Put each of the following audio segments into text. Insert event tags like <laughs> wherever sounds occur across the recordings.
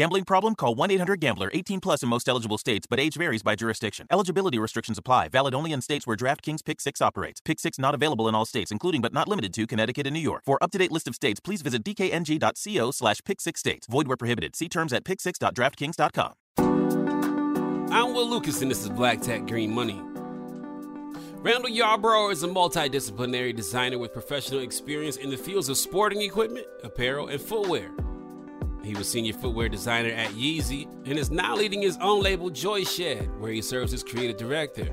Gambling problem? Call 1 800 Gambler. 18 plus in most eligible states, but age varies by jurisdiction. Eligibility restrictions apply. Valid only in states where DraftKings Pick 6 operates. Pick 6 not available in all states, including but not limited to Connecticut and New York. For up to date list of states, please visit dkng.co slash pick 6 states. Void where prohibited. See terms at pick6.draftkings.com. I'm Will Lucas, and this is Black Tech Green Money. Randall Yarborough is a multidisciplinary designer with professional experience in the fields of sporting equipment, apparel, and footwear. He was senior footwear designer at Yeezy and is now leading his own label Joyshed, where he serves as creative director.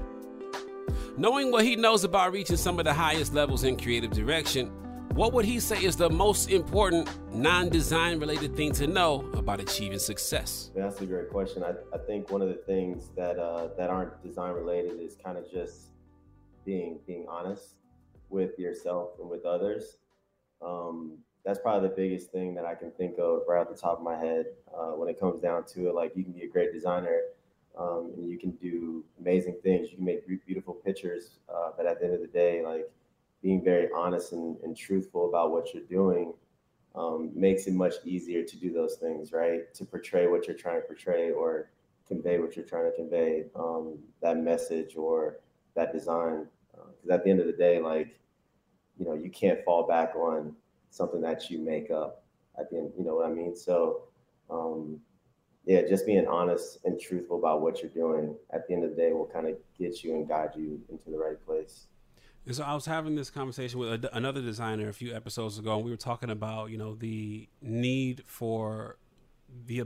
Knowing what he knows about reaching some of the highest levels in creative direction, what would he say is the most important non design related thing to know about achieving success? That's a great question. I, I think one of the things that uh, that aren't design related is kind of just being being honest with yourself and with others. Um, that's probably the biggest thing that I can think of right off the top of my head uh, when it comes down to it. Like you can be a great designer um, and you can do amazing things. You can make beautiful pictures, uh, but at the end of the day, like being very honest and, and truthful about what you're doing um, makes it much easier to do those things, right? To portray what you're trying to portray or convey what you're trying to convey, um, that message or that design. Because uh, at the end of the day, like, you know, you can't fall back on something that you make up at the end. You know what I mean? So, um, yeah, just being honest and truthful about what you're doing at the end of the day will kind of get you and guide you into the right place. And So I was having this conversation with another designer a few episodes ago, and we were talking about you know the need for the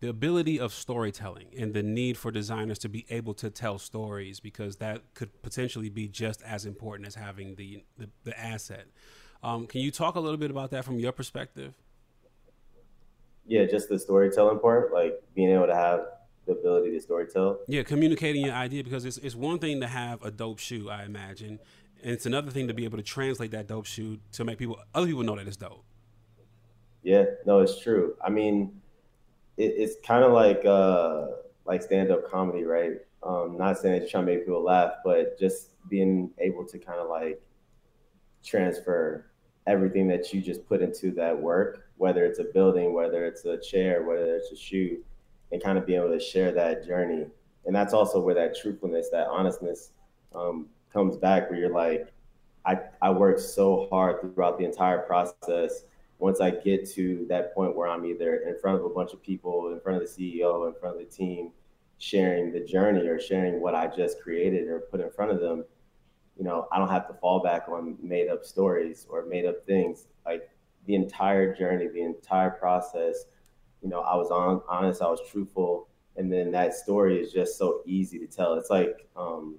the ability of storytelling and the need for designers to be able to tell stories because that could potentially be just as important as having the the, the asset. Um, can you talk a little bit about that from your perspective? Yeah, just the storytelling part, like being able to have the ability to storytell. Yeah, communicating your idea because it's it's one thing to have a dope shoe, I imagine, and it's another thing to be able to translate that dope shoe to make people other people know that it's dope. Yeah, no, it's true. I mean, it, it's kind of like uh, like stand up comedy, right? Um, not saying that you're trying to make people laugh, but just being able to kind of like transfer everything that you just put into that work, whether it's a building, whether it's a chair, whether it's a shoe, and kind of being able to share that journey. And that's also where that truthfulness, that honestness um, comes back, where you're like, I, I worked so hard throughout the entire process. Once I get to that point where I'm either in front of a bunch of people, in front of the CEO, in front of the team, sharing the journey or sharing what I just created or put in front of them, you know, I don't have to fall back on made up stories or made up things. Like the entire journey, the entire process, you know, I was on honest, I was truthful, and then that story is just so easy to tell. It's like, um,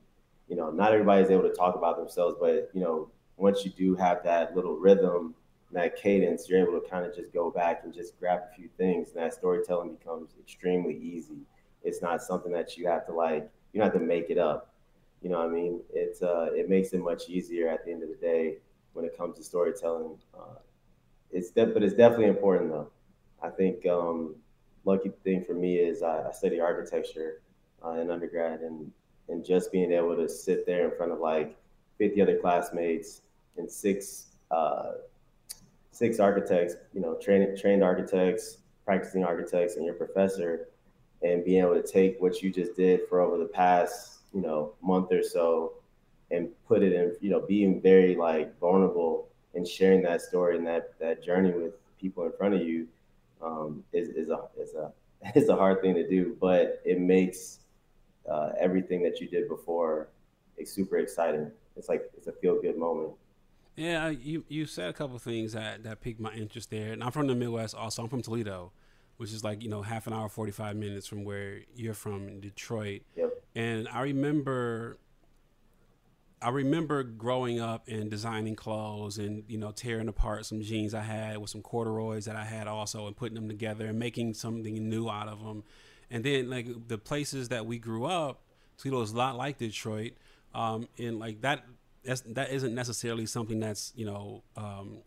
you know, not everybody's able to talk about themselves, but you know, once you do have that little rhythm, that cadence, you're able to kind of just go back and just grab a few things, and that storytelling becomes extremely easy. It's not something that you have to like, you don't have to make it up you know I mean? It's uh, it makes it much easier at the end of the day when it comes to storytelling. Uh, it's de- but it's definitely important though. I think um, lucky thing for me is I, I study architecture uh, in undergrad, and and just being able to sit there in front of like 50 other classmates and six uh, six architects, you know, trained trained architects, practicing architects, and your professor, and being able to take what you just did for over the past you know month or so and put it in you know being very like vulnerable and sharing that story and that that journey with people in front of you um, is, is a is a <laughs> is a hard thing to do but it makes uh, everything that you did before it's super exciting it's like it's a feel good moment yeah you you said a couple things that that piqued my interest there and i'm from the midwest also i'm from toledo which is like you know half an hour, forty five minutes from where you're from in Detroit. Yep. And I remember, I remember growing up and designing clothes and you know tearing apart some jeans I had with some corduroys that I had also and putting them together and making something new out of them. And then like the places that we grew up, Toledo is a lot like Detroit, um, and like that. That's, that isn't necessarily something that's you know um,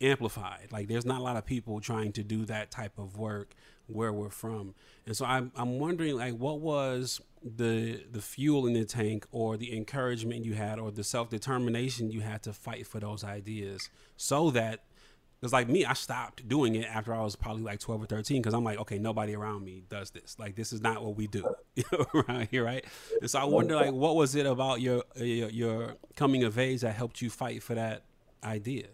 amplified. Like there's not a lot of people trying to do that type of work where we're from. And so I'm I'm wondering like what was the the fuel in the tank or the encouragement you had or the self-determination you had to fight for those ideas so that because like me, I stopped doing it after I was probably like 12 or 13 because I'm like, okay, nobody around me does this. Like, this is not what we do <laughs> around here, right? And so I wonder, like, what was it about your, your, your coming of age that helped you fight for that idea?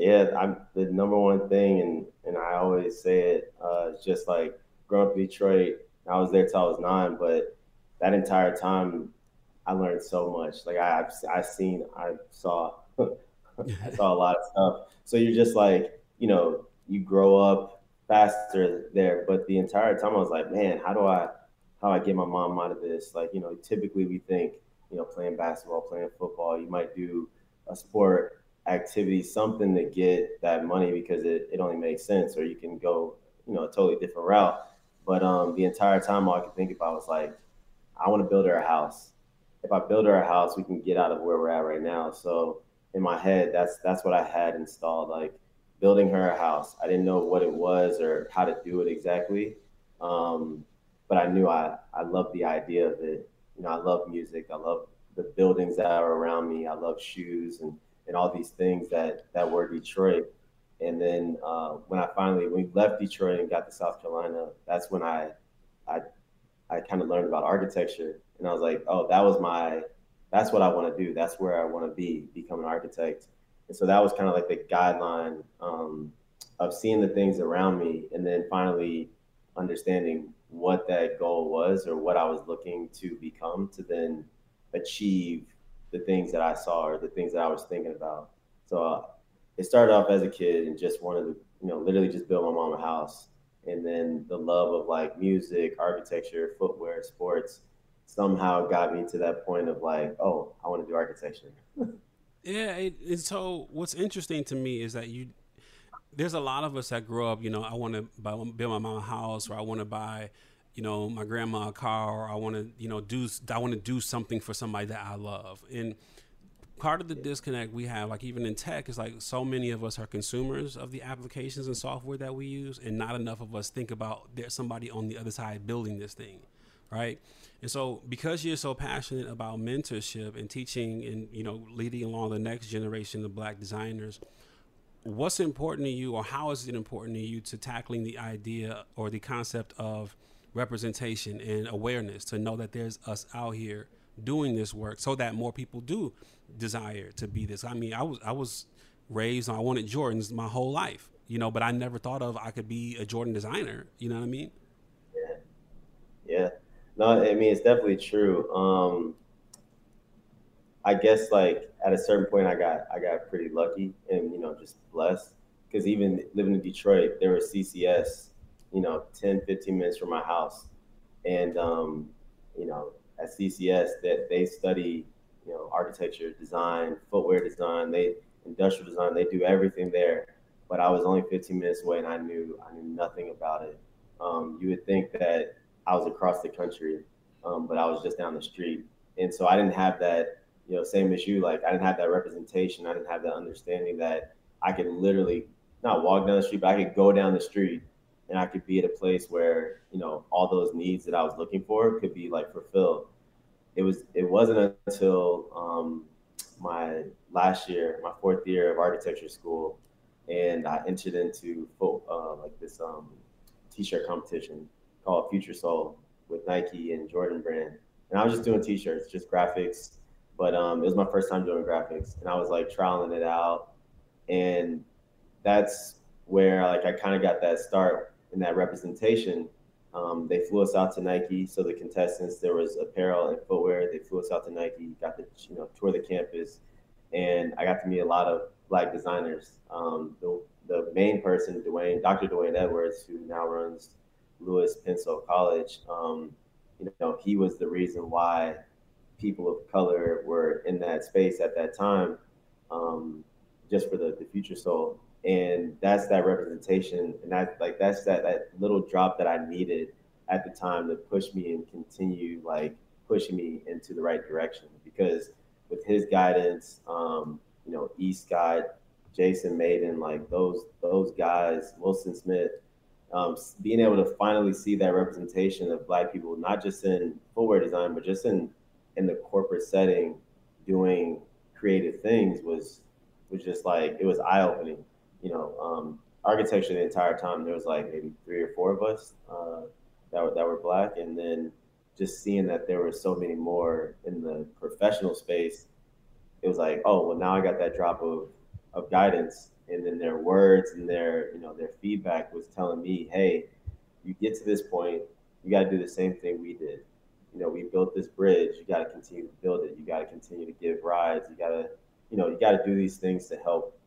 Yeah, I'm the number one thing, and and I always say it. Uh, just like growing up in Detroit, I was there till I was nine, but that entire time, I learned so much. Like I, I've, I've seen, I saw, <laughs> I saw a lot of stuff. So you're just like, you know, you grow up faster there. But the entire time, I was like, man, how do I, how I get my mom out of this? Like, you know, typically we think, you know, playing basketball, playing football, you might do a sport activity, something to get that money because it, it only makes sense, or you can go, you know, a totally different route. But um, the entire time, all I could think about was like, I want to build her a house. If I build her a house, we can get out of where we're at right now. So in my head, that's that's what I had installed, like building her a house. I didn't know what it was or how to do it exactly, um, but I knew I I loved the idea of it. You know, I love music. I love the buildings that are around me. I love shoes and and all these things that that were Detroit. And then uh, when I finally we left Detroit and got to South Carolina, that's when I I I kind of learned about architecture, and I was like, oh, that was my that's what I want to do. That's where I want to be, become an architect. And so that was kind of like the guideline um, of seeing the things around me, and then finally understanding what that goal was or what I was looking to become to then achieve the things that I saw or the things that I was thinking about. So uh, it started off as a kid and just wanted to, you know, literally just build my mom a house. And then the love of like music, architecture, footwear, sports somehow got me to that point of like, oh, I want to do architecture. yeah. It, so what's interesting to me is that you, there's a lot of us that grow up, you know, I want to build my mom a house or I want to buy, you know, my grandma a car, or I want to, you know, do I want to do something for somebody that I love. And part of the disconnect we have, like even in tech, is like so many of us are consumers of the applications and software that we use, and not enough of us think about there's somebody on the other side building this thing, right? And so, because you're so passionate about mentorship and teaching, and you know, leading along the next generation of Black designers, what's important to you, or how is it important to you to tackling the idea or the concept of representation and awareness to know that there's us out here doing this work so that more people do desire to be this. I mean, I was I was raised I wanted Jordans my whole life, you know, but I never thought of I could be a Jordan designer. You know what I mean? Yeah. Yeah. No, I mean it's definitely true. Um I guess like at a certain point I got I got pretty lucky and you know just blessed because even living in Detroit there was CCS you know 10 15 minutes from my house and um you know at CCS that they study, you know, architecture, design, footwear design, they industrial design, they do everything there. But I was only 15 minutes away and I knew I knew nothing about it. Um, you would think that I was across the country, um, but I was just down the street. And so I didn't have that, you know, same as you, like I didn't have that representation. I didn't have that understanding that I could literally not walk down the street, but I could go down the street and I could be at a place where you know all those needs that I was looking for could be like fulfilled. It was it wasn't until um, my last year, my fourth year of architecture school, and I entered into uh, like this um, t-shirt competition called Future Soul with Nike and Jordan brand, and I was just doing t-shirts, just graphics. But um, it was my first time doing graphics, and I was like trialing it out, and that's where like I kind of got that start in that representation. Um, they flew us out to Nike. So the contestants, there was apparel and footwear. They flew us out to Nike, got to you know tour the campus, and I got to meet a lot of black designers. Um, the, the main person, Dwayne, Dr. Dwayne Edwards, who now runs Lewis Pensole College, um, you know, he was the reason why people of color were in that space at that time, um, just for the, the future soul and that's that representation and that like that's that that little drop that i needed at the time to push me and continue like pushing me into the right direction. Because with his guidance um you know east guide Jason Mayden like those those guys wilson smith um, being able to finally see that representation of black people not just in footwear design but just in in the corporate setting doing creative things was was just like it was eye-opening you know, um, architecture the entire time. There was like maybe three or four of us uh, that were that were black, and then just seeing that there were so many more in the professional space, it was like, oh, well, now I got that drop of of guidance, and then their words and their you know their feedback was telling me, hey, you get to this point, you got to do the same thing we did. You know, we built this bridge. You got to continue to build it. You got to continue to give rides. You got to, you know, you got to do these things to help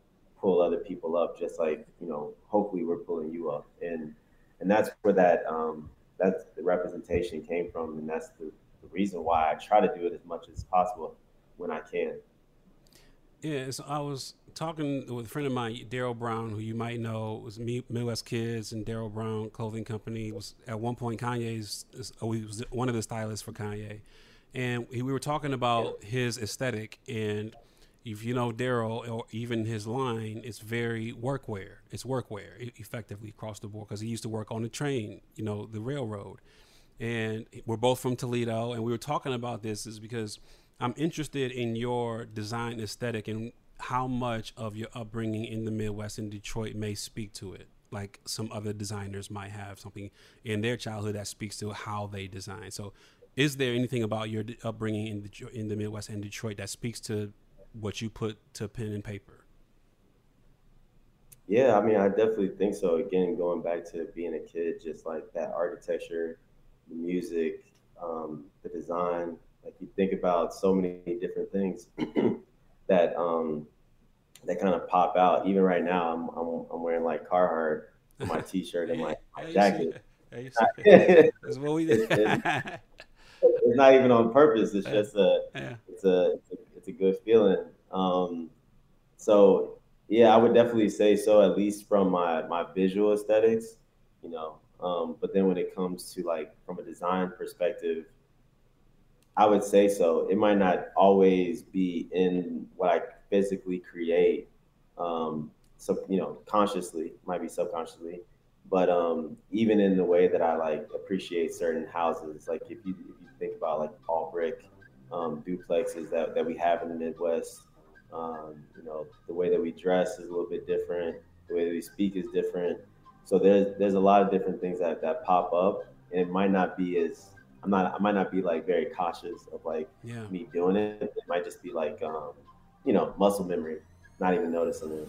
pull other people up, just like you know, hopefully we're pulling you up, and and that's where that um, that's the representation came from, and that's the, the reason why I try to do it as much as possible when I can. Yeah, so I was talking with a friend of mine, Darryl Brown, who you might know was Midwest Kids and Darryl Brown Clothing Company. Was at one point Kanye's, oh, he was one of the stylists for Kanye, and we were talking about his aesthetic and if you know Darryl or even his line, it's very workwear. It's workwear effectively across the board because he used to work on the train, you know, the railroad. And we're both from Toledo, and we were talking about this is because I'm interested in your design aesthetic and how much of your upbringing in the Midwest in Detroit may speak to it. Like some other designers might have something in their childhood that speaks to how they design. So, is there anything about your upbringing in the in the Midwest and Detroit that speaks to what you put to pen and paper? Yeah, I mean, I definitely think so. Again, going back to being a kid, just like that architecture, the music, um, the design. Like you think about so many different things <clears throat> that um, that kind of pop out. Even right now, I'm I'm, I'm wearing like Carhartt on my T-shirt and my, <laughs> my jacket. <laughs> <laughs> That's what we did. it's not even on purpose. It's just a, yeah. it's a, it's a it's a good feeling. Um, so yeah, I would definitely say so, at least from my my visual aesthetics, you know. Um, but then when it comes to like from a design perspective, I would say so. It might not always be in what I physically create, um, so you know, consciously, might be subconsciously, but um, even in the way that I like appreciate certain houses, like if you if you think about like all brick um, duplexes that that we have in the Midwest, um, you know, the way that we dress is a little bit different. The way that we speak is different. So there's there's a lot of different things that that pop up, and it might not be as I'm not I might not be like very cautious of like yeah. me doing it. It might just be like um, you know muscle memory, not even noticing it.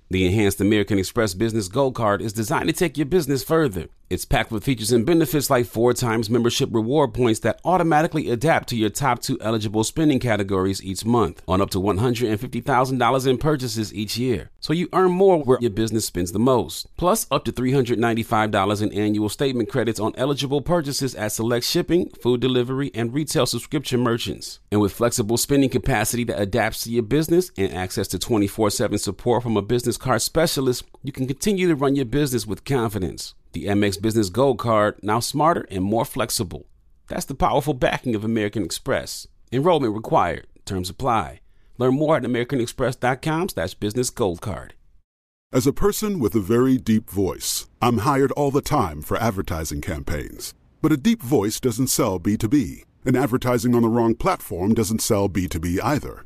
The enhanced American Express Business Gold Card is designed to take your business further. It's packed with features and benefits like four times membership reward points that automatically adapt to your top two eligible spending categories each month on up to $150,000 in purchases each year. So you earn more where your business spends the most. Plus, up to $395 in annual statement credits on eligible purchases at select shipping, food delivery, and retail subscription merchants. And with flexible spending capacity that adapts to your business and access to 24 7 support from a business card specialist, you can continue to run your business with confidence. The Amex Business Gold Card, now smarter and more flexible. That's the powerful backing of American Express. Enrollment required. Terms apply. Learn more at americanexpress.com slash business gold card. As a person with a very deep voice, I'm hired all the time for advertising campaigns. But a deep voice doesn't sell B2B, and advertising on the wrong platform doesn't sell B2B either.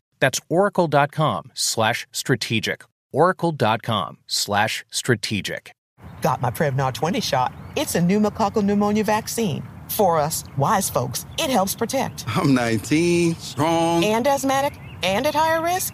That's oracle.com slash strategic. Oracle.com slash strategic. Got my Prevnar 20 shot. It's a pneumococcal pneumonia vaccine For us, wise folks, it helps protect. I'm 19, strong, and asthmatic, and at higher risk.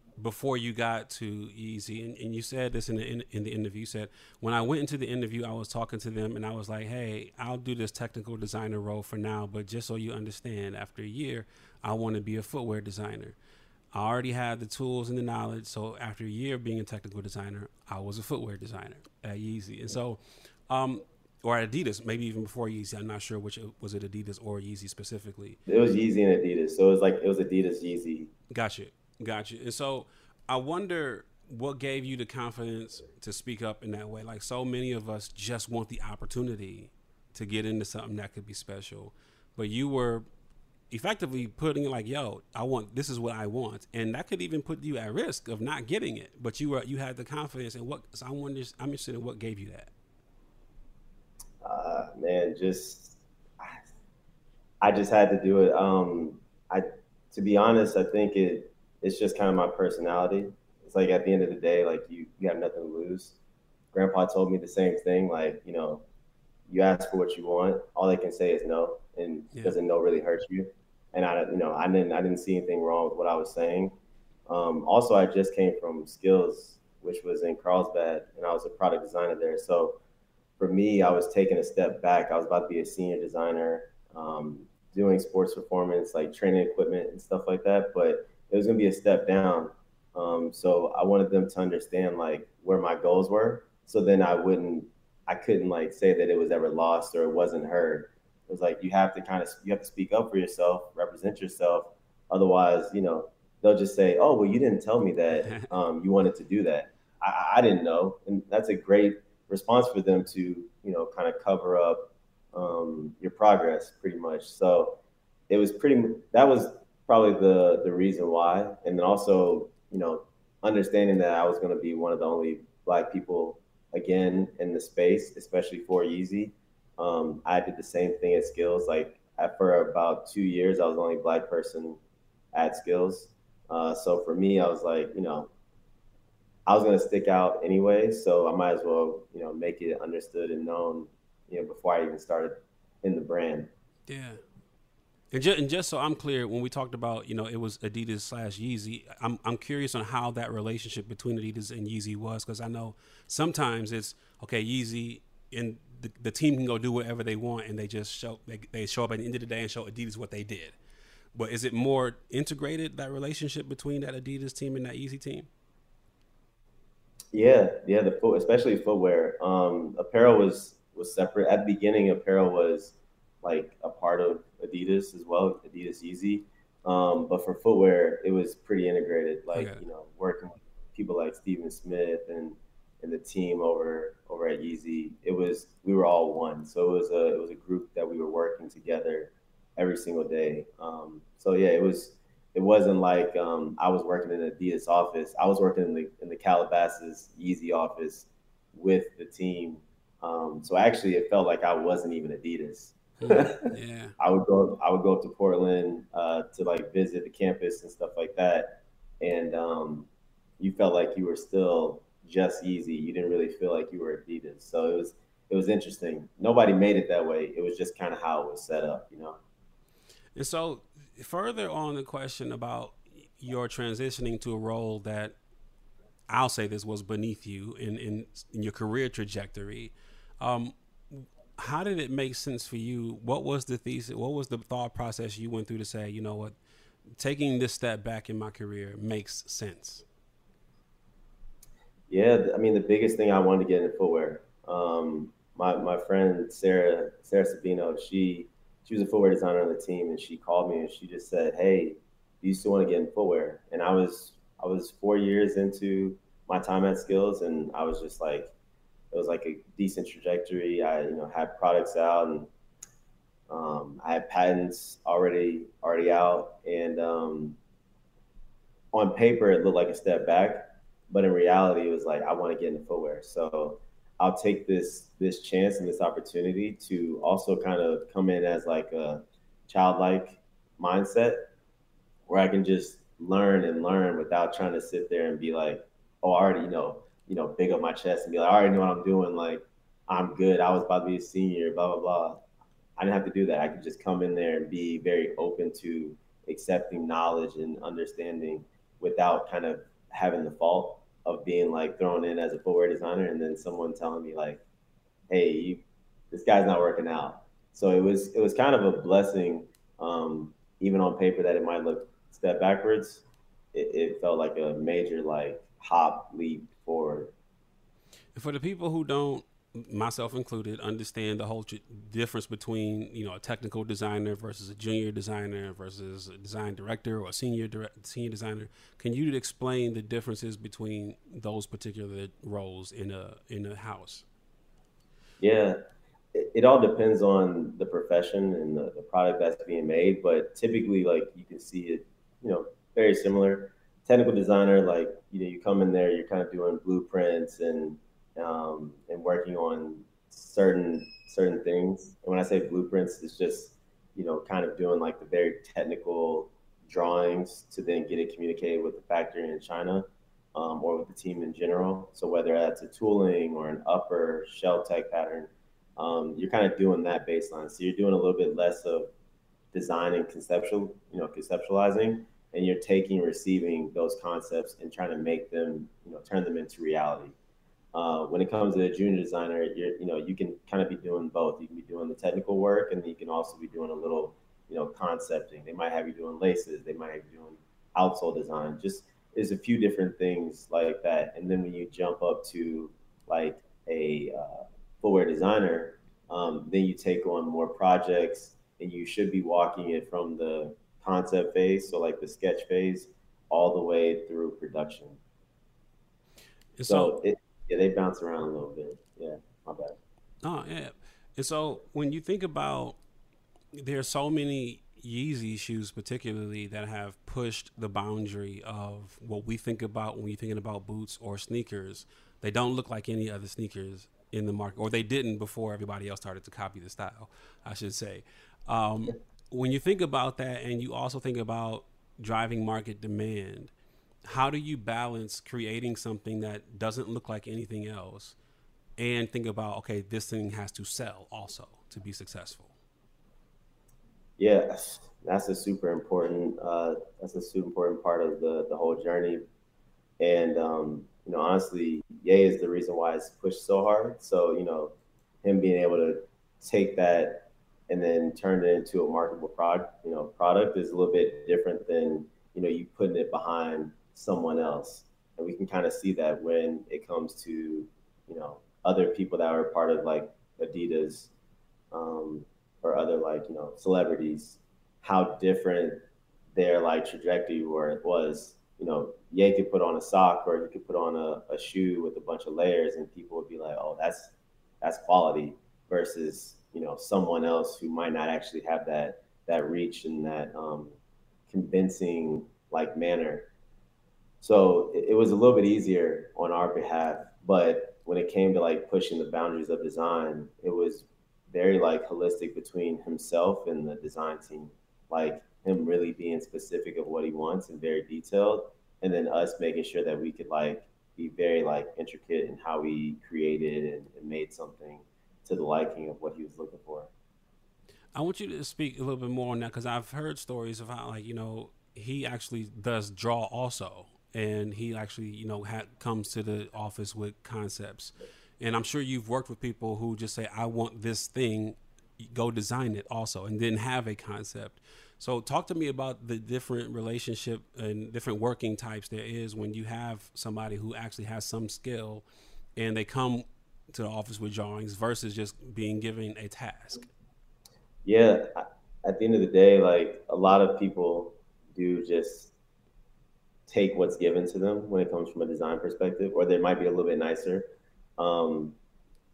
before you got to Yeezy, and, and you said this in the in, in, the interview. You said when I went into the interview, I was talking to them, and I was like, "Hey, I'll do this technical designer role for now, but just so you understand, after a year, I want to be a footwear designer. I already had the tools and the knowledge, so after a year of being a technical designer, I was a footwear designer at Yeezy, and so." Um, or Adidas, maybe even before Yeezy. I'm not sure which was it Adidas or Yeezy specifically. It was Yeezy and Adidas, so it was like it was Adidas Yeezy. Gotcha. Gotcha. And so I wonder what gave you the confidence to speak up in that way. Like so many of us just want the opportunity to get into something that could be special, but you were effectively putting like, "Yo, I want this is what I want," and that could even put you at risk of not getting it. But you were you had the confidence, and what so I wonder, I'm interested in what gave you that. Uh, man, just I, I just had to do it. Um, I to be honest, I think it it's just kind of my personality. It's like at the end of the day, like you you have nothing to lose. Grandpa told me the same thing. Like you know, you ask for what you want, all they can say is no, and yeah. doesn't no really hurt you. And I you know I didn't I didn't see anything wrong with what I was saying. Um, also, I just came from SKLZ, which was in Carlsbad, and I was a product designer there. So for me, I was taking a step back. I was about to be a senior designer, um, doing sports performance, like training equipment and stuff like that. But it was going to be a step down. Um, so I wanted them to understand like where my goals were. So then I wouldn't, I couldn't like say that it was ever lost or it wasn't heard. It was like you have to kind of you have to speak up for yourself, represent yourself. Otherwise, you know, they'll just say, "Oh, well, you didn't tell me that <laughs> um, you wanted to do that. I, I, didn't know." And that's a great response for them to, you know, kind of cover up um, your progress, pretty much. So it was pretty. That was probably the the reason why. And then also, you know, understanding that I was going to be one of the only black people again in the space, especially for Yeezy. Um, I did the same thing at SKLZ. Like for about two years, I was the only black person at SKLZ. Uh, so for me, I was like, you know, I was going to stick out anyway, so I might as well, you know, make it understood and known, you know, before I even started in the brand. Yeah, and just, and just so I'm clear, when we talked about, you know, it was Adidas slash Yeezy, I'm, I'm curious on how that relationship between Adidas and Yeezy was, because I know sometimes it's, okay, Yeezy and the, the team can go do whatever they want and they just show, they, they show up at the end of the day and show Adidas what they did. But is it more integrated, that relationship between that Adidas team and that Yeezy team? Yeah, yeah, the especially footwear. Um, apparel was was separate at the beginning. Apparel was like a part of Adidas as well, Adidas Yeezy. Um, but for footwear, it was pretty integrated. Like okay. you know, working with people like Steven Smith and and the team over over at Yeezy, it was we were all one. So it was a it was a group that we were working together every single day. Um, so yeah, it was it wasn't like um, I was working in Adidas office. I was working in the in the Calabasas Yeezy office with the team. Um, so actually, it felt like I wasn't even Adidas. Yeah. <laughs> I would go I would go up to Portland uh, to like visit the campus and stuff like that. And um, you felt like you were still just Yeezy. You didn't really feel like you were Adidas. So it was it was interesting. Nobody made it that way. It was just kind of how it was set up, you know. And so further on the question about your transitioning to a role that I'll say this was beneath you in in, in your career trajectory. Um, how did it make sense for you? What was the thesis? What was the thought process you went through to say, you know what, taking this step back in my career makes sense? Yeah, I mean, the biggest thing I wanted to get into footwear. Um, my my friend Sarah Sarah Sabino, she she was a footwear designer on the team, and she called me and she just said, "Hey, you still want to get in footwear?" And I was I was four years into my time at SKLZ, and I was just like, it was like a decent trajectory. I you know had products out and um, I had patents already already out, and um, on paper it looked like a step back, but in reality it was like I want to get into footwear. So I'll take this this chance and this opportunity to also kind of come in as like a childlike mindset where I can just learn and learn without trying to sit there and be like, oh, I already know, you know, big up my chest and be like, I already know what I'm doing. Like, I'm good. I was about to be a senior, blah, blah, blah. I didn't have to do that. I could just come in there and be very open to accepting knowledge and understanding without kind of having the fault of being like thrown in as a footwear designer and then someone telling me like, hey, you, this guy's not working out. So it was it was kind of a blessing, um, even on paper that it might look step backwards. It, it felt like a major like hop leap forward. For the people who don't myself included, understand the whole difference between you know a technical designer versus a junior designer versus a design director or a senior direct, senior designer. Can you explain the differences between those particular roles in a in a house? Yeah, it, it all depends on the profession and the, the product that's being made, but typically, like you can see it, you know, very similar. Technical designer, like you know, you come in there, you're kind of doing blueprints and um, and working on certain certain things. And when I say blueprints, it's just you know kind of doing like the very technical drawings to then get it communicated with the factory in China um, or with the team in general. So whether that's a tooling or an upper shell tech pattern, um, you're kind of doing that baseline. So you're doing a little bit less of design and conceptual, you know, conceptualizing, and you're taking, receiving those concepts and trying to make them, you know, turn them into reality. Uh, when it comes to a junior designer, you're you know you can kind of be doing both. You can be doing the technical work, and you can also be doing a little you know concepting. They might have you doing laces. They might have you doing outsole design. Just there's a few different things like that. And then when you jump up to like a uh, footwear designer, um, then you take on more projects, and you should be walking it from the concept phase, so like the sketch phase, all the way through production. so, so it, yeah, they bounce around a little bit. Yeah, my bad. Oh yeah, and so when you think about, there are so many Yeezy shoes, particularly that have pushed the boundary of what we think about when you're thinking about boots or sneakers. They don't look like any other sneakers in the market, or they didn't before everybody else started to copy the style. I should say. Um, <laughs> when you think about that, and you also think about driving market demand how do you balance creating something that doesn't look like anything else and think about okay this thing has to sell also to be successful? Yeah that's a super important uh, that's a super important part of the the whole journey. And um, you know honestly Ye is the reason why it's pushed so hard. So you know him being able to take that and then turn it into a marketable product you know product is a little bit different than you know you putting it behind someone else. And we can kind of see that when it comes to, you know, other people that are part of like Adidas um, or other like, you know, celebrities, how different their like trajectory were, was. You know, Ye could put on a sock or you could put on a, a shoe with a bunch of layers and people would be like, oh, that's that's quality versus, you know, someone else who might not actually have that that reach and that um, convincing like manner so it, it was a little bit easier on our behalf, but when it came to like pushing the boundaries of design, it was very like holistic between himself and the design team. Like him really being specific of what he wants and very detailed, and then us making sure that we could like be very like intricate in how we created and, and made something to the liking of what he was looking for. I want you to speak a little bit more on that because I've heard stories of how like you know he actually does draw also and he actually you know ha- comes to the office with concepts and i'm sure you've worked with people who just say i want this thing go design it also and then have a concept So talk to me about the different relationship and different working types there is when you have somebody who actually has some skill and they come to the office with drawings versus just being given a task. Yeah, at the end of the day, like a lot of people do just take what's given to them when it comes from a design perspective, or they might be a little bit nicer. Um,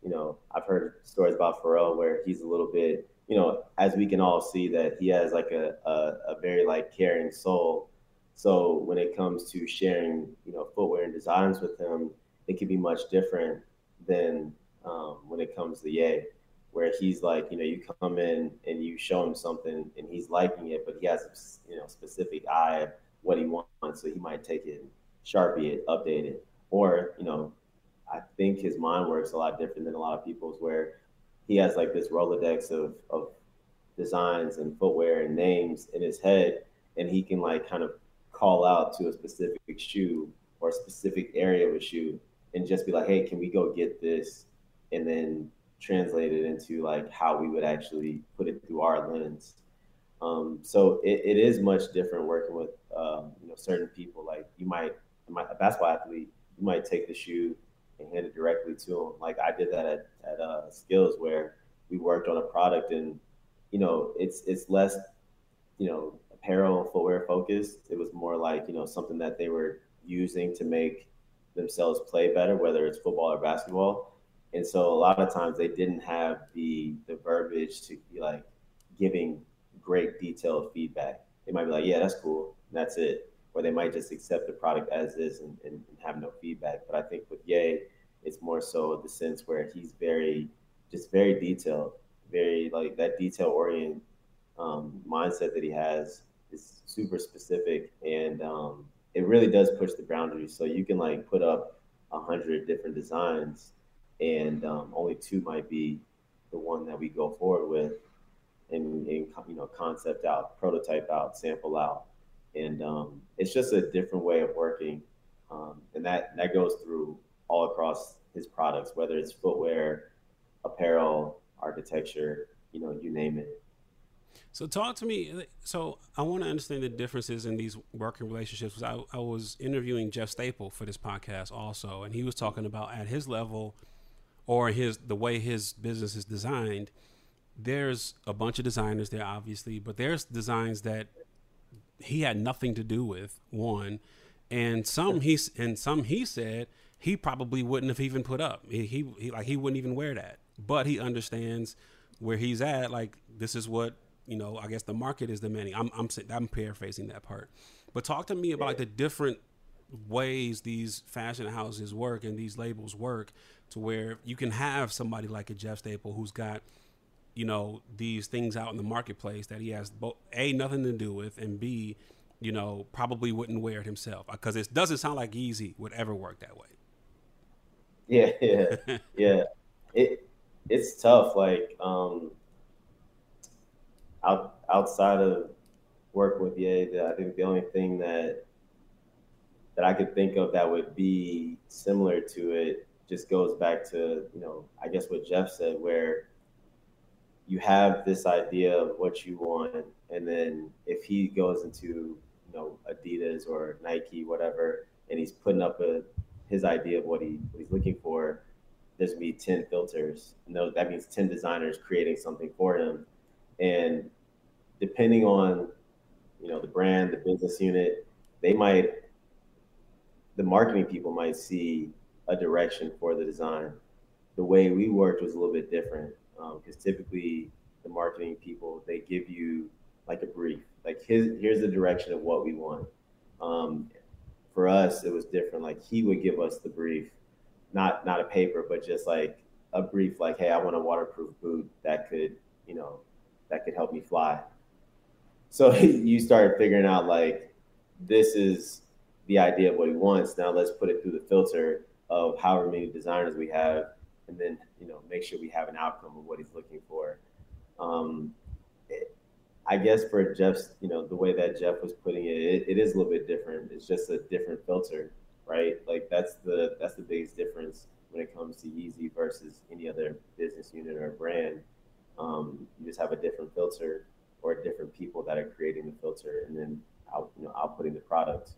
you know, I've heard stories about Pharrell where he's a little bit, you know, as we can all see that he has like a, a, a very like caring soul. So when it comes to sharing, you know, footwear and designs with him, it can be much different than um, when it comes to Ye, where he's like, you know, you come in and you show him something and he's liking it, but he has a you know specific eye of what he wants, so he might take it, sharpie it, update it, or you know, I think his mind works a lot different than a lot of people's, where he has like this rolodex of of designs and footwear and names in his head, and he can like kind of call out to a specific shoe or a specific area of a shoe and just be like, hey, can we go get this? And then translate it into like how we would actually put it through our lens. Um, so it, it is much different working with um, you know certain people. Like you might, a basketball athlete, you might take the shoe and hand it directly to them. Like I did that at, at uh, SKLZ where we worked on a product and you know it's it's less you know apparel footwear focused. It was more like you know something that they were using to make themselves play better, whether it's football or basketball. And so a lot of times they didn't have the the verbiage to be like giving great detailed feedback. They might be like, yeah, that's cool. that's it. Or they might just accept the product as is and, and, and have no feedback. But I think with Ye, it's more so the sense where he's very, just very detailed, very like that detail oriented um, mindset that he has is super specific and um, it really does push the boundaries. So you can like put up a hundred different designs and um, only two might be the one that we go forward with and, and you know concept out, prototype out, sample out, and um, it's just a different way of working, um, and that that goes through all across his products, whether it's footwear, apparel, architecture, you know, you name it. So talk to me. So I want to understand the differences in these working relationships. I, I was interviewing Jeff Staple for this podcast also, and he was talking about at his level, or his the way his business is designed there's a bunch of designers there, obviously, but there's designs that he had nothing to do with. One, and some he and some he said he probably wouldn't have even put up. He, he, he like he wouldn't even wear that. But he understands where he's at. Like this is what you know. I guess the market is demanding. I'm I'm I'm paraphrasing that part. But talk to me about like the different ways these fashion houses work and these labels work to where you can have somebody like a Jeff Staple who's got you know these things out in the marketplace that he has both a nothing to do with and b you know probably wouldn't wear it himself because it doesn't sound like Yeezy would ever work that way. Yeah, yeah, <laughs> yeah. It it's tough. Like um, out outside of work with Ye, I think the only thing that that I could think of that would be similar to it just goes back to you know I guess what Jeff said where you have this idea of what you want, and then if he goes into you know Adidas or Nike, whatever, and he's putting up a his idea of what he what he's looking for, there's gonna be ten filters. No, that means ten designers creating something for him, and depending on you know the brand, the business unit, they might the marketing people might see a direction for the design. The way we worked was a little bit different because um, typically the marketing people they give you like a brief, like his here's the direction of what we want. Um, for us, it was different. Like he would give us the brief, not not a paper, but just like a brief, like, hey, I want a waterproof boot that could, you know, that could help me fly. So <laughs> you start figuring out like this is the idea of what he wants. Now let's put it through the filter of however many designers we have and then you know make sure we have an outcome of what he's looking for. Um, I guess for Jeff's, you know, the way that Jeff was putting it, it, it is a little bit different. It's just a different filter, right? Like that's the that's the biggest difference when it comes to Yeezy versus any other business unit or brand. Um, you just have a different filter, or different people that are creating the filter and then out, you know, outputting the product.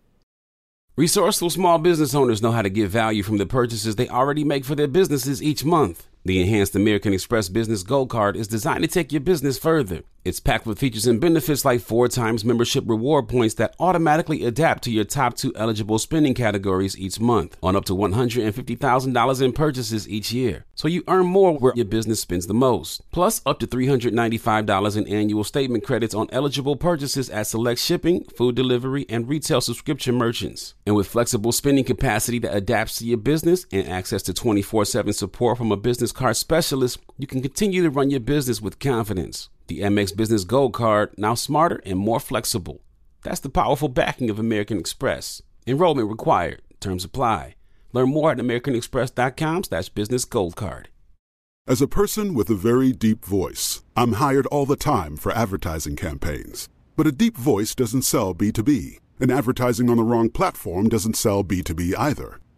Resourceful small business owners know how to get value from the purchases they already make for their businesses each month. The enhanced American Express Business Gold Card is designed to take your business further. It's packed with features and benefits like four times membership reward points that automatically adapt to your top two eligible spending categories each month on up to $150,000 in purchases each year. So you earn more where your business spends the most. Plus, up to $395 in annual statement credits on eligible purchases at select shipping, food delivery, and retail subscription merchants. And with flexible spending capacity that adapts to your business and access to 24 7 support from a business card specialist, you can continue to run your business with confidence. The Amex Business Gold Card, now smarter and more flexible. That's the powerful backing of American Express. Enrollment required. Terms apply. Learn more at americanexpress.com slash business gold card. As a person with a very deep voice, I'm hired all the time for advertising campaigns. But a deep voice doesn't sell B2B, and advertising on the wrong platform doesn't sell B2B either.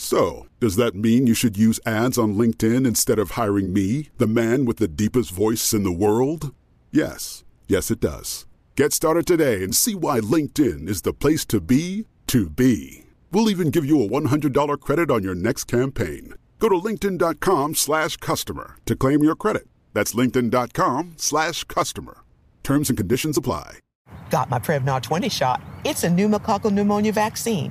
So, does that mean you should use ads on LinkedIn instead of hiring me, the man with the deepest voice in the world? Yes, yes, it does. Get started today and see why LinkedIn is the place to be to be. We'll even give you a $100 credit on your next campaign. Go to linkedin.com slash customer to claim your credit. That's linkedin.com slash customer. Terms and conditions apply. Got my Prevnar 20 shot. It's a pneumococcal pneumonia vaccine.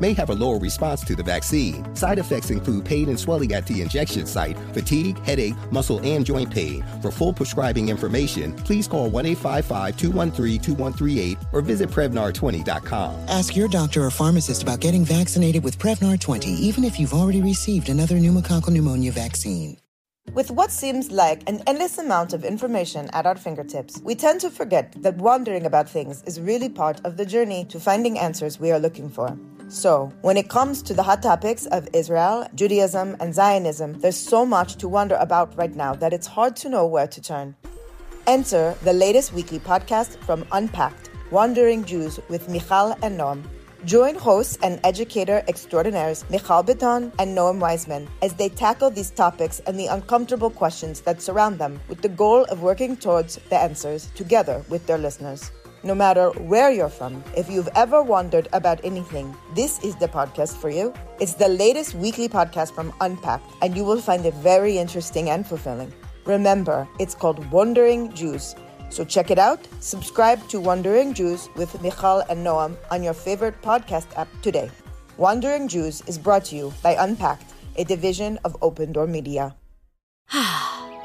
may have a lower response to the vaccine. Side effects include pain and swelling at the injection site, fatigue, headache, muscle, and joint pain. For full prescribing information, please call 1 855 213 2138 or visit Prevnar20.com. Ask your doctor or pharmacist about getting vaccinated with Prevnar 20, even if you've already received another pneumococcal pneumonia vaccine. With what seems like an endless amount of information at our fingertips, we tend to forget that wondering about things is really part of the journey to finding answers we are looking for. So, when it comes to the hot topics of Israel, Judaism, and Zionism, there's so much to wonder about right now that it's hard to know where to turn. Enter the latest weekly podcast from Unpacked Wandering Jews with Michal and Noam. Join hosts and educator extraordinaires Michal Beton and Noam Weissman as they tackle these topics and the uncomfortable questions that surround them with the goal of working towards the answers together with their listeners. No matter where you're from, if you've ever wondered about anything, this is the podcast for you. It's the latest weekly podcast from Unpacked, and you will find it very interesting and fulfilling. Remember, it's called Wandering Jews. So check it out. Subscribe to Wandering Jews with Michal and Noam on your favorite podcast app today. Wandering Jews is brought to you by Unpacked, a division of Open Door Media.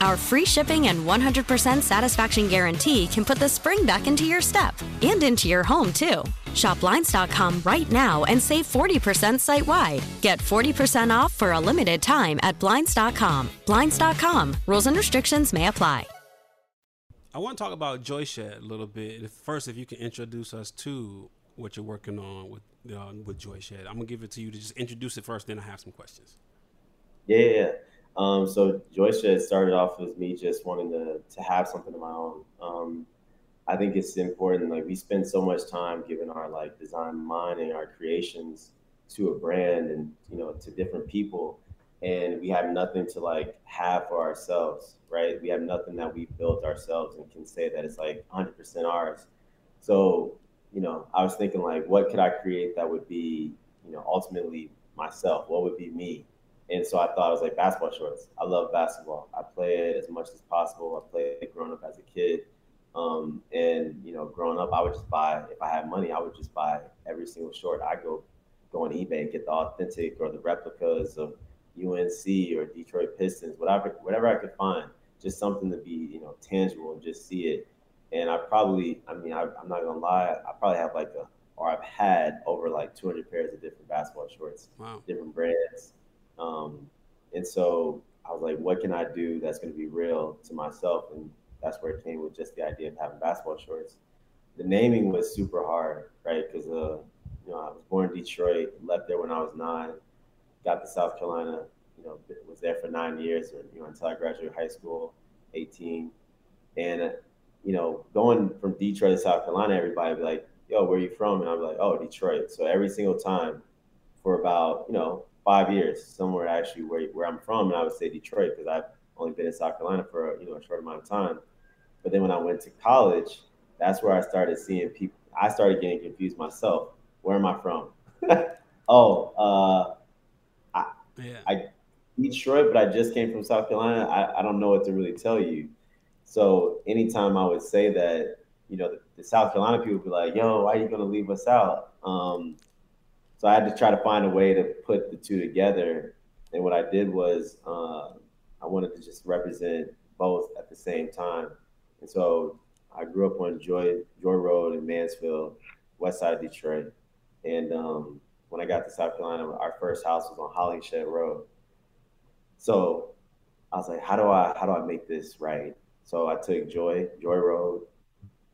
Our free shipping and 100% satisfaction guarantee can put the spring back into your step and into your home, too. Shop Blinds.com right now and save 40% site wide. Get 40% off for a limited time at Blinds.com. Blinds.com. Rules and restrictions may apply. I want to talk about Joyshed a little bit. First, if you can introduce us to what you're working on with uh, with Joyshed, I'm gonna give it to you to just introduce it first. Then I have some questions. Yeah, yeah. Um, so Joyshed started off as me just wanting to to have something of my own. Um, I think it's important. Like we spend so much time giving our like design mind and our creations to a brand and you know to different people, and we have nothing to like have for ourselves, right? We have nothing that we built ourselves and can say that it's like 100% ours. So you know, I was thinking like, what could I create that would be you know ultimately myself? What would be me? And so I thought I was like basketball shorts. I love basketball. I play it as much as possible. I played it growing up as a kid. Um, and you know, growing up, I would just buy if I had money, I would just buy every single short. I go go on eBay, and get the authentic or the replicas of UNC or Detroit Pistons, whatever whatever I could find, just something to be you know tangible and just see it. And I probably, I mean, I, I'm not gonna lie, I probably have like a or I've had over like 200 pairs of different basketball shorts, wow. different brands. So I was like, what can I do that's going to be real to myself? And that's where it came with just the idea of having basketball shorts. The naming was super hard, right? Because uh, you know I was born in Detroit, left there when I was nine, got to South Carolina, you know, was there for nine years, you know, until I graduated high school, 18, and uh, you know, going from Detroit to South Carolina, everybody be like, "Yo, where are you from?" And I'm like, "Oh, Detroit." So every single time, for about you know five years, somewhere actually where where I'm from, and I would say Detroit because I've only been in South Carolina for you know a short amount of time. But then when I went to college, that's where I started seeing people. I started getting confused myself. Where am I from? <laughs> oh, uh, I, yeah. I Detroit, but I just came from South Carolina. I, I don't know what to really tell you. So anytime I would say that, you know, the, the South Carolina people would be like, "Yo, why are you gonna leave us out?" Um, so I had to try to find a way to put the two together. And what I did was uh, I wanted to just represent both at the same time. And so I grew up on Joy Joy Road in Mansfield, west side Detroit. And um, when I got to South Carolina, our first house was on Hollingshed Road. So I was like, how do I how do I make this right? So I took Joy, Joy Road,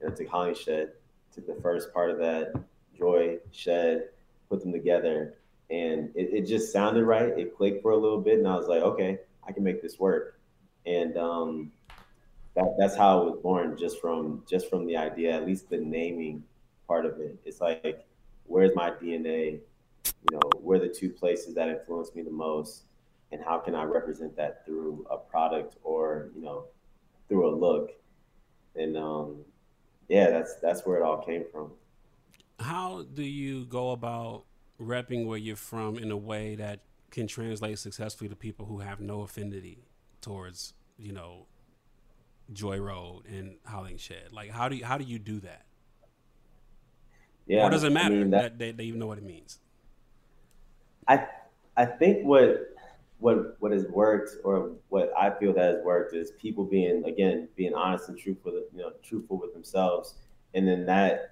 and I took Hollingshed, took the first part of that, Joy, Shed, put them together. And it, it just sounded right. It clicked for a little bit. And I was like, okay, I can make this work. And um, that, that's how it was born just from just from the idea, at least the naming part of it. It's like, where's my DNA? You know, where the two places that influenced me the most? And how can I represent that through a product or, you know, through a look? And um, yeah, that's that's where it all came from. How do you go about repping where you're from in a way that can translate successfully to people who have no affinity towards, you know, Joy Road and Hollingshed? Like, how do you how do you do that? Yeah, or does it matter I mean, that, that, they, they even know what it means? I I think what what what has worked or what I feel that has worked is people being again being honest and truthful, you know, truthful with themselves, and then that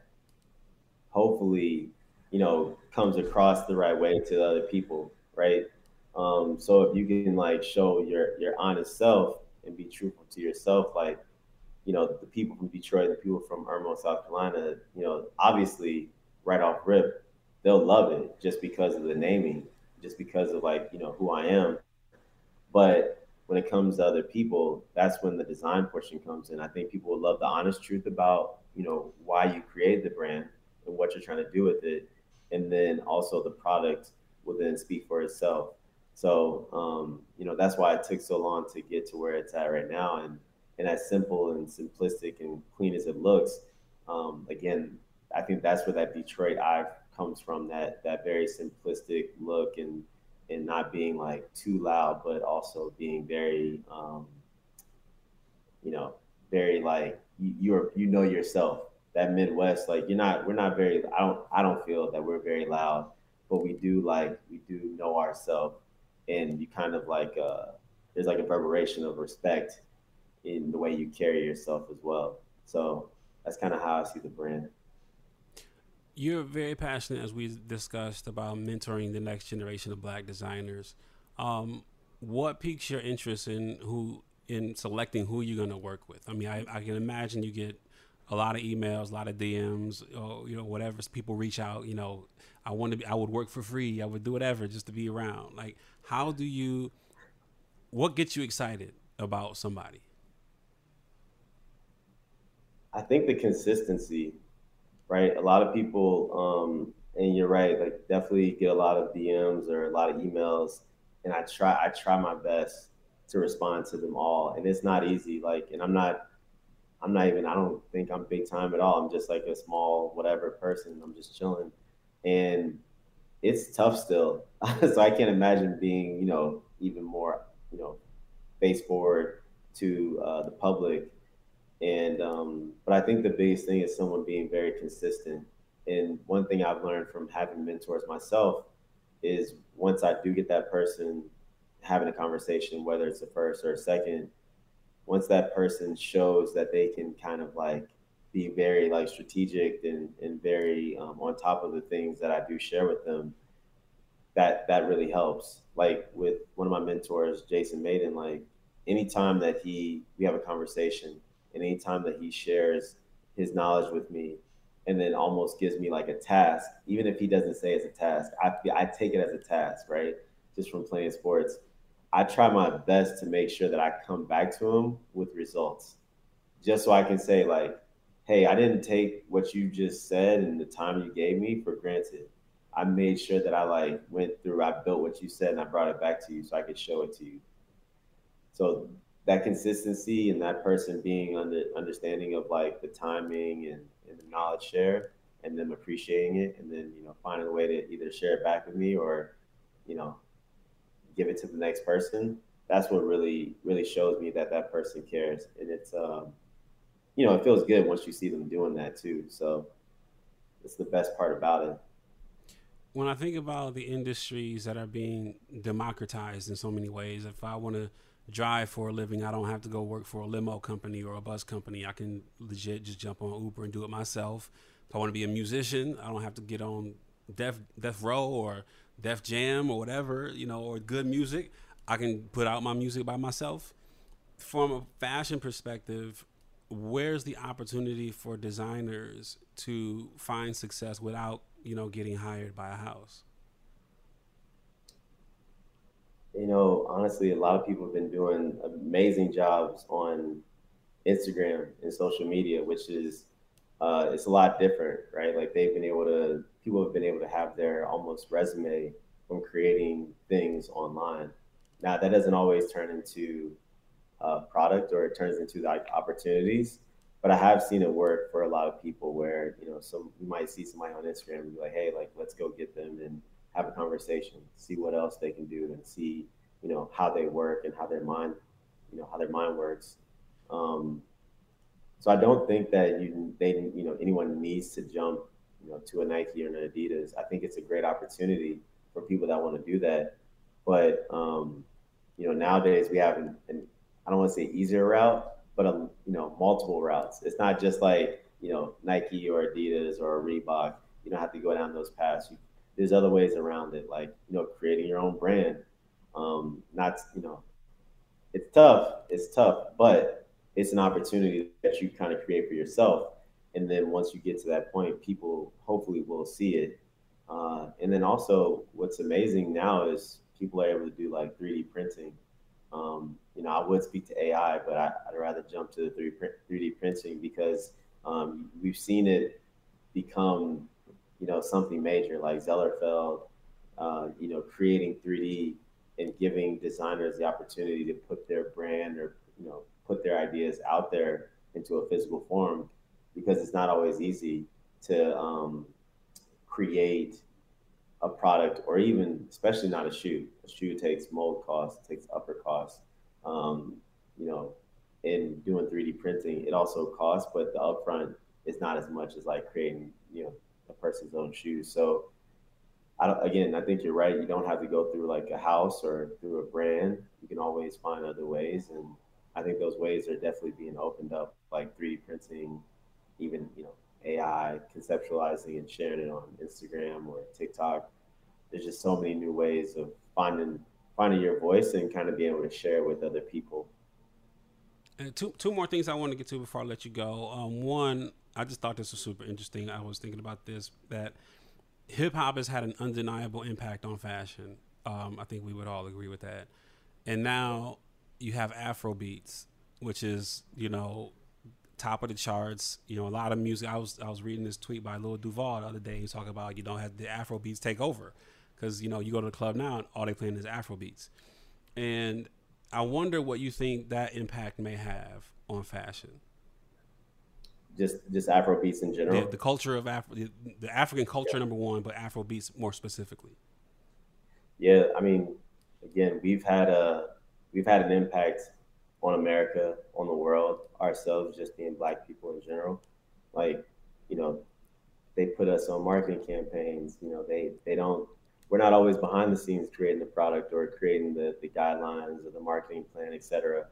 hopefully you know comes across the right way to other people, right? Um, so if you can like show your your honest self and be truthful to yourself, like you know the people from Detroit, the people from Irmo, South Carolina, you know, obviously right off rip, they'll love it just because of the naming, just because of like you know who I am. But when it comes to other people, that's when the design portion comes in. I think people will love the honest truth about you know why you created the brand and what you're trying to do with it, and then also the product will then speak for itself. So um, you know that's why it took so long to get to where it's at right now, and and as simple and simplistic and clean as it looks, um, again, I think that's where that Detroit eye comes from. That that very simplistic look and and not being like too loud, but also being very, um, you know, very like you, you're you know yourself. That Midwest, like you're not, we're not very. I don't I don't feel that we're very loud, but we do like we do know ourselves, and you kind of like uh, there's like a reverberation of respect in the way you carry yourself as well. So that's kind of how I see the brand. You're very passionate, as we discussed, about mentoring the next generation of black designers. Um, what piques your interest in who in selecting who you're going to work with? I mean, I, I can imagine you get a lot of emails, a lot of DMs, or you know, whatever. People reach out. You know, I want to be. I would work for free. I would do whatever just to be around. Like, how do you? What gets you excited about somebody? I think the consistency, right? A lot of people, um, and you're right. Like, definitely get a lot of DMs or a lot of emails, and I try. I try my best to respond to them all, and it's not easy. Like, and I'm not I'm not even, I don't think I'm big time at all. I'm just like a small, whatever person. I'm just chilling. And it's tough still. <laughs> so I can't imagine being, you know, even more, you know, face forward to uh, the public. And, um, but I think the biggest thing is someone being very consistent. And one thing I've learned from having mentors myself is once I do get that person having a conversation, whether it's the first or a second, once that person shows that they can kind of like be very like strategic and, and very um, on top of the things that I do share with them, that that really helps. Like with one of my mentors, Jason Mayden, like anytime that he we have a conversation and anytime that he shares his knowledge with me and then almost gives me like a task, even if he doesn't say it's a task, I, I take it as a task, right? Just from playing sports I try my best to make sure that I come back to them with results, just so I can say like, "Hey, I didn't take what you just said and the time you gave me for granted. I made sure that I like went through, I built what you said, and I brought it back to you so I could show it to you." So that consistency and that person being under understanding of like the timing and, and the knowledge share and them appreciating it and then you know finding a way to either share it back with me or you know give it to the next person, that's what really really shows me that that person cares, and it's um, you know it feels good once you see them doing that too. So it's the best part about it. When I think about the industries that are being democratized in so many ways, if I want to drive for a living, I don't have to go work for a limo company or a bus company. I can legit just jump on Uber and do it myself. If I want to be a musician, I don't have to get on Death Death Row or Def Jam or whatever, you know, or good music, I can put out my music by myself. From a fashion perspective, where's the opportunity for designers to find success without, you know, getting hired by a house? You know, honestly, a lot of people have been doing amazing jobs on Instagram and social media, which is uh, it's a lot different, right? Like they've been able to people have been able to have their almost resume from creating things online. Now that doesn't always turn into a product or it turns into like opportunities, but I have seen it work for a lot of people where you know some you might see somebody on Instagram and be like, hey, like let's go get them and have a conversation, see what else they can do, and see you know how they work and how their mind, you know how their mind works. Um, so I don't think that you they you know anyone needs to jump you know, to a Nike or an Adidas. I think it's a great opportunity for people that want to do that. But um, you know, nowadays we have an, an I don't want to say easier route, but a, you know, multiple routes. It's not just like you know Nike or Adidas or Reebok. You don't have to go down those paths. You, there's other ways around it, like you know, creating your own brand. Um, not you know, it's tough. It's tough, but it's an opportunity that you kind of create for yourself and then once you get to that point, people hopefully will see it. Uh, and then also, what's amazing now is people are able to do like 3D printing. Um, you know, I would speak to AI, but I, would rather jump to the 3D, 3D printing because um, we've seen it become, you know, something major like Zellerfeld, uh, you know, creating 3D and giving designers the opportunity to put their brand or, you know, put their ideas out there into a physical form because it's not always easy to um, create a product or even especially not a shoe. A shoe takes mold costs takes upper costs um, you know in doing 3d printing. It also costs but the upfront is not as much as like creating you know a person's own shoes so I don't, again i think you're right. You don't have to go through like a house or through a brand. You can always find other ways and i think those ways are definitely being opened up like 3d printing even you know AI conceptualizing and sharing it on Instagram or TikTok. There's just so many new ways of finding finding your voice and kind of being able to share it with other people. And two two more things I want to get to before I let you go. Um, one, I just thought this was super interesting. I was thinking about this that hip hop has had an undeniable impact on fashion. Um, I think we would all agree with that. And now you have Afro beats, which is you know top of the charts. You know, a lot of music. I was I was reading this tweet by Lil Duval the other day. He's talking about you know have the Afro beats take over because you know you go to the club now and all they playing is Afro beats, and I wonder what you think that impact may have on fashion. Just just Afro beats in general. The, the culture of Afro, the African culture, yeah. number one, but Afro beats more specifically. Yeah, I mean, again, we've had a we've had an impact on America, on the world, ourselves, just being Black people in general. Like, you know, they put us on marketing campaigns. You know, they they don't we're not always behind the scenes creating the product or creating the, the guidelines or the marketing plan, et cetera.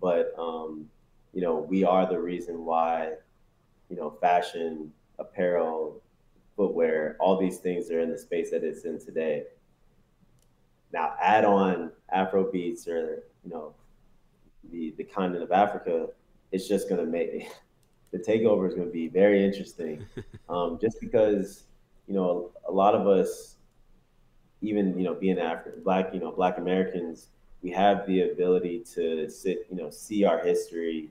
But, um, you know, we are the reason why, you know, fashion, apparel, footwear, all these things are in the space that it's in today. Now, add on Afro beats or, you know, the, the continent of Africa, it's just going to make <laughs> the takeover is going to be very interesting. <laughs> Um, just because, you know, a lot of us, even you know being African black you know black Americans we have the ability to sit you know see our history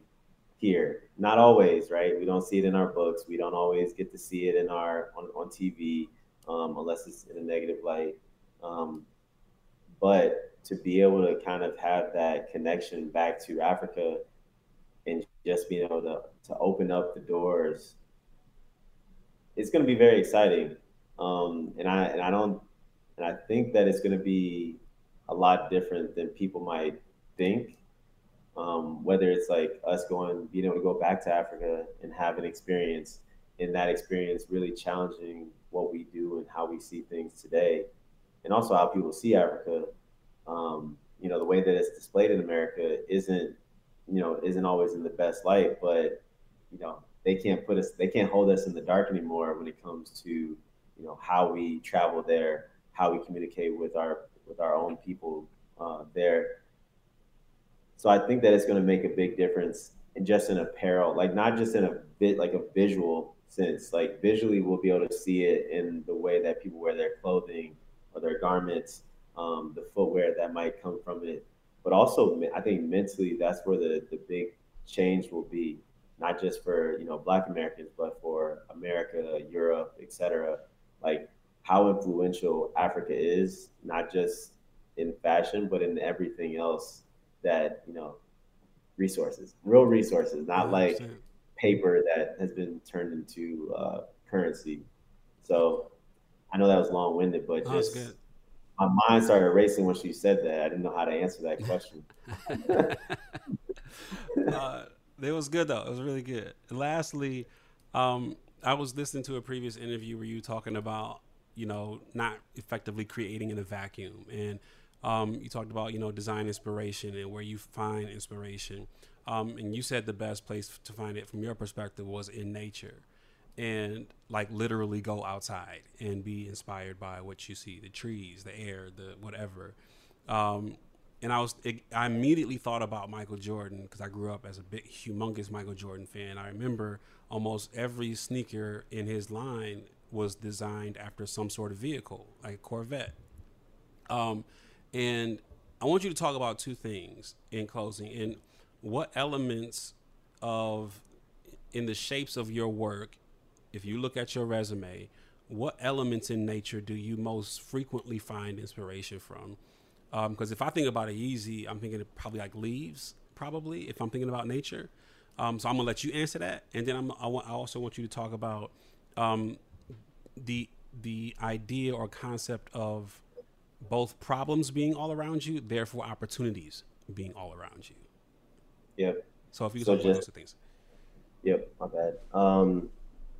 here. Not always right? We don't see it in our books. We don't always get to see it in our on, on TV um, unless it's in a negative light. Um, but to be able to kind of have that connection back to Africa and just being able to, to open up the doors it's going to be very exciting um, and I and I don't and I think that it's going to be a lot different than people might think. Um, whether it's like us going, being able to go back to Africa and have an experience, and that experience really challenging what we do and how we see things today, and also how people see Africa. Um, you know, the way that it's displayed in America isn't, you know, isn't always in the best light, but you know, they can't put us, they can't hold us in the dark anymore when it comes to, you know, how we travel there how we communicate with our with our own people uh, there. So I think that it's going to make a big difference and just in apparel, like not just in a bit like a visual sense. Like visually, we'll be able to see it in the way that people wear their clothing or their garments, um, the footwear that might come from it. But also, I think mentally, that's where the the big change will be, not just for you know Black Americans, but for America, Europe, etc. Like how influential Africa is, not just in fashion, but in everything else that, you know, resources, real resources, not like paper that has been turned into uh, currency. So I know that was long winded, but oh, just my mind started racing when she said that. I didn't know how to answer that <laughs> question. <laughs> uh, it was good though. It was really good. And lastly, um, I was listening to a previous interview where you talking about you know, not effectively creating in a vacuum. And um, you talked about, you know, design inspiration and where you find inspiration. Um, and you said the best place to find it from your perspective was in nature and like literally go outside and be inspired by what you see the trees, the air, the whatever. Um, and I was, it, I immediately thought about Michael Jordan because I grew up as a big, humongous Michael Jordan fan. I remember almost every sneaker in his line was designed after some sort of vehicle, like a Corvette. Um, and I want you to talk about two things in closing. And what elements of, in the shapes of your work, if you look at your resume, what elements in nature do you most frequently find inspiration from? Because um, if I think about it easy, I'm thinking probably like leaves, probably, if I'm thinking about nature. Um, so I'm gonna let you answer that, and then I'm, I, want, I also want you to talk about um, the the idea or concept of both problems being all around you, therefore opportunities being all around you. Yep. So if you so talk just, those things. Yep, my bad. Um,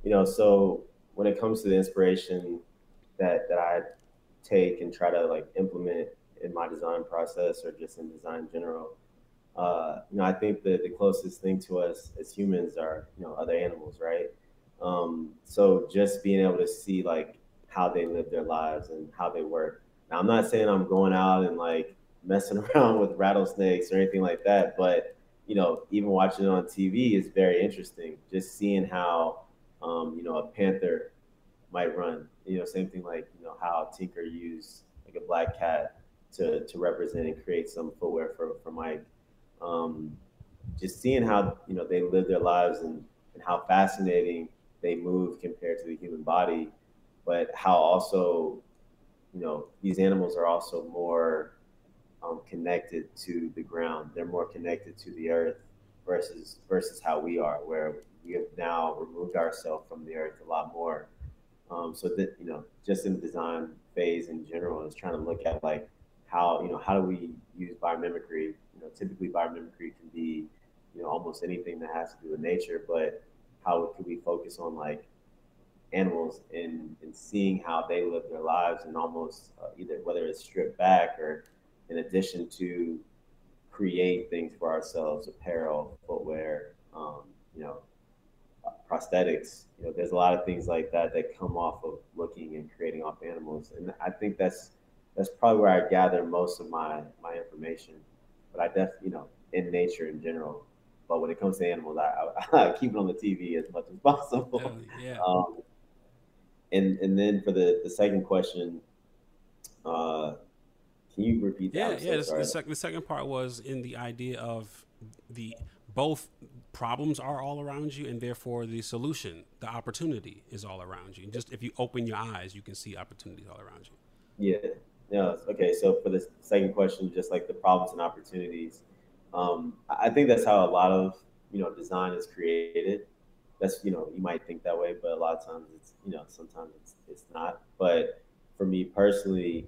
you know, so when it comes to the inspiration that that I take and try to like implement in my design process or just in design in general, uh, you know, I think that the closest thing to us as humans are, you know, other animals, right? Um, so just being able to see like how they live their lives and how they work. Now, I'm not saying I'm going out and like messing <laughs> around with rattlesnakes or anything like that, but you know, even watching it on TV is very interesting. Just seeing how, um, you know, a panther might run. You know, same thing like you know how Tinker used like a black cat to to represent and create some footwear for for Mike. Um, just seeing how you know they live their lives and and how fascinating they move compared to the human body, but how also you know these animals are also more um, connected to the ground. They're more connected to the earth versus versus how we are, where we have now removed ourselves from the earth a lot more. Um, so that you know, just in the design phase in general, is trying to look at like how you know how do we use biomimicry. You know, typically biomimicry can be you know almost anything that has to do with nature, but how can we focus on like animals and, and seeing how they live their lives and almost uh, either whether it's stripped back or in addition to create things for ourselves, apparel, footwear, um, you know, prosthetics. You know, there's a lot of things like that that come off of looking and creating off animals, and I think that's that's probably where I gather most of my my information. But I definitely, you know, in nature in general. But when it comes to animals, I, I, <laughs> I keep it on the TV as much as possible. Oh, yeah. <laughs> Um, and and then for the the second question, uh, can you repeat that? Yeah, yeah. So the, the, sec- the second part was in the idea of the both problems are all around you, and therefore the solution, the opportunity, is all around you. Just if you open your eyes, you can see opportunities all around you. Yeah. Yeah. Okay. So for the second question, just like the problems and opportunities, um, I think that's how a lot of you know design is created. That's you know you might think that way, but a lot of times it's you know sometimes it's it's not. But for me personally,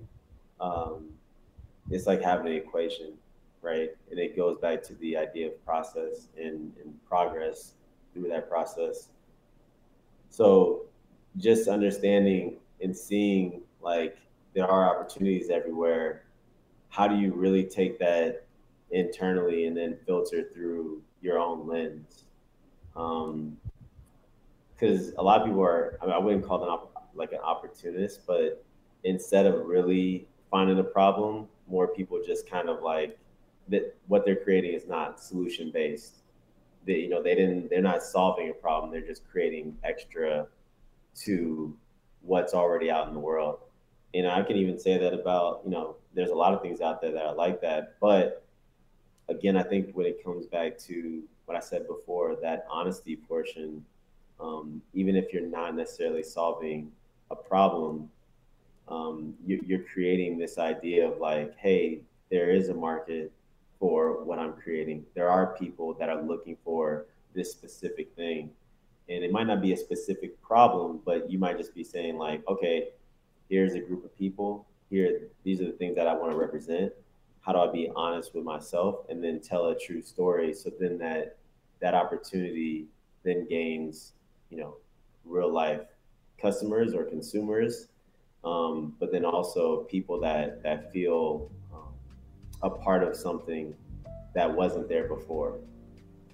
um, it's like having an equation, right? And it goes back to the idea of process and, and progress through that process. So just understanding and seeing like there are opportunities everywhere. How do you really take that internally and then filter through your own lens? Because um, a lot of people are, I, mean, I wouldn't call them op- like an opportunist, but instead of really finding a problem, more people just kind of like that what they're creating is not solution based. They, you know, they didn't, they're not solving a problem. They're just creating extra to what's already out in the world. And I can even say that about, you know, there's a lot of things out there that are like that. But again, I think when it comes back to what I said before, that honesty portion, um, even if you're not necessarily solving a problem, um, you, you're creating this idea of like, hey, there is a market for what I'm creating. There are people that are looking for this specific thing. And it might not be a specific problem, but you might just be saying, like, okay, here's a group of people. Here, these are the things that I want to represent. How do I be honest with myself and then tell a true story? So then that that opportunity then gains, you know, real life customers or consumers um, but then also people that that feel a part of something that wasn't there before.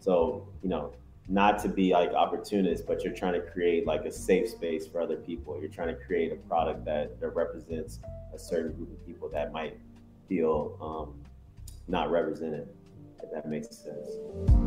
So you know, not to be like opportunist, but you're trying to create like a safe space for other people. You're trying to create a product that that represents a certain group of people that might feel um, not represented. If that makes sense.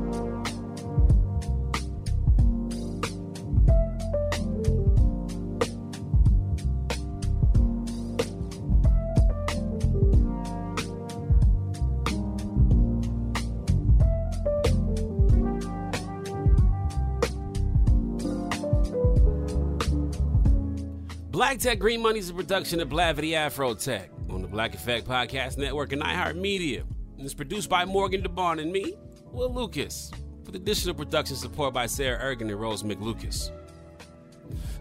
Black Tech Green Money is a production of Blavity Afro Tech on the Black Effect Podcast Network and iHeartMedia. It's produced by Morgan DeBaun and me, Will Lucas, with additional production support by Sarah Ergen and Rose McLucas.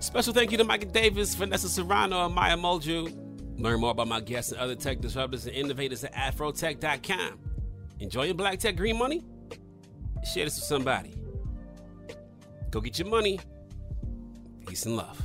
Special thank you to Micah Davis, Vanessa Serrano, and Maya Molju. Learn more about my guests and other tech disruptors and innovators at afrotech.com. Enjoying Black Tech Green Money? Share this with somebody. Go get your money. Peace and love.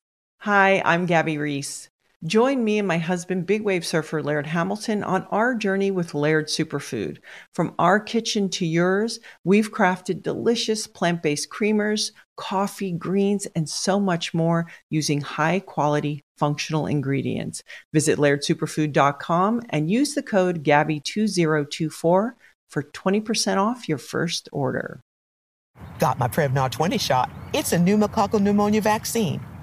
Hi, I'm Gabby Reece. Join me and my husband, big wave surfer Laird Hamilton, on our journey with Laird Superfood. From our kitchen to yours, we've crafted delicious plant based creamers, coffee, greens, and so much more using high quality functional ingredients. Visit lairdsuperfood.com and use the code GABBY2024 for 20% off your first order. Got my Prevnar 20 shot. It's a pneumococcal pneumonia vaccine.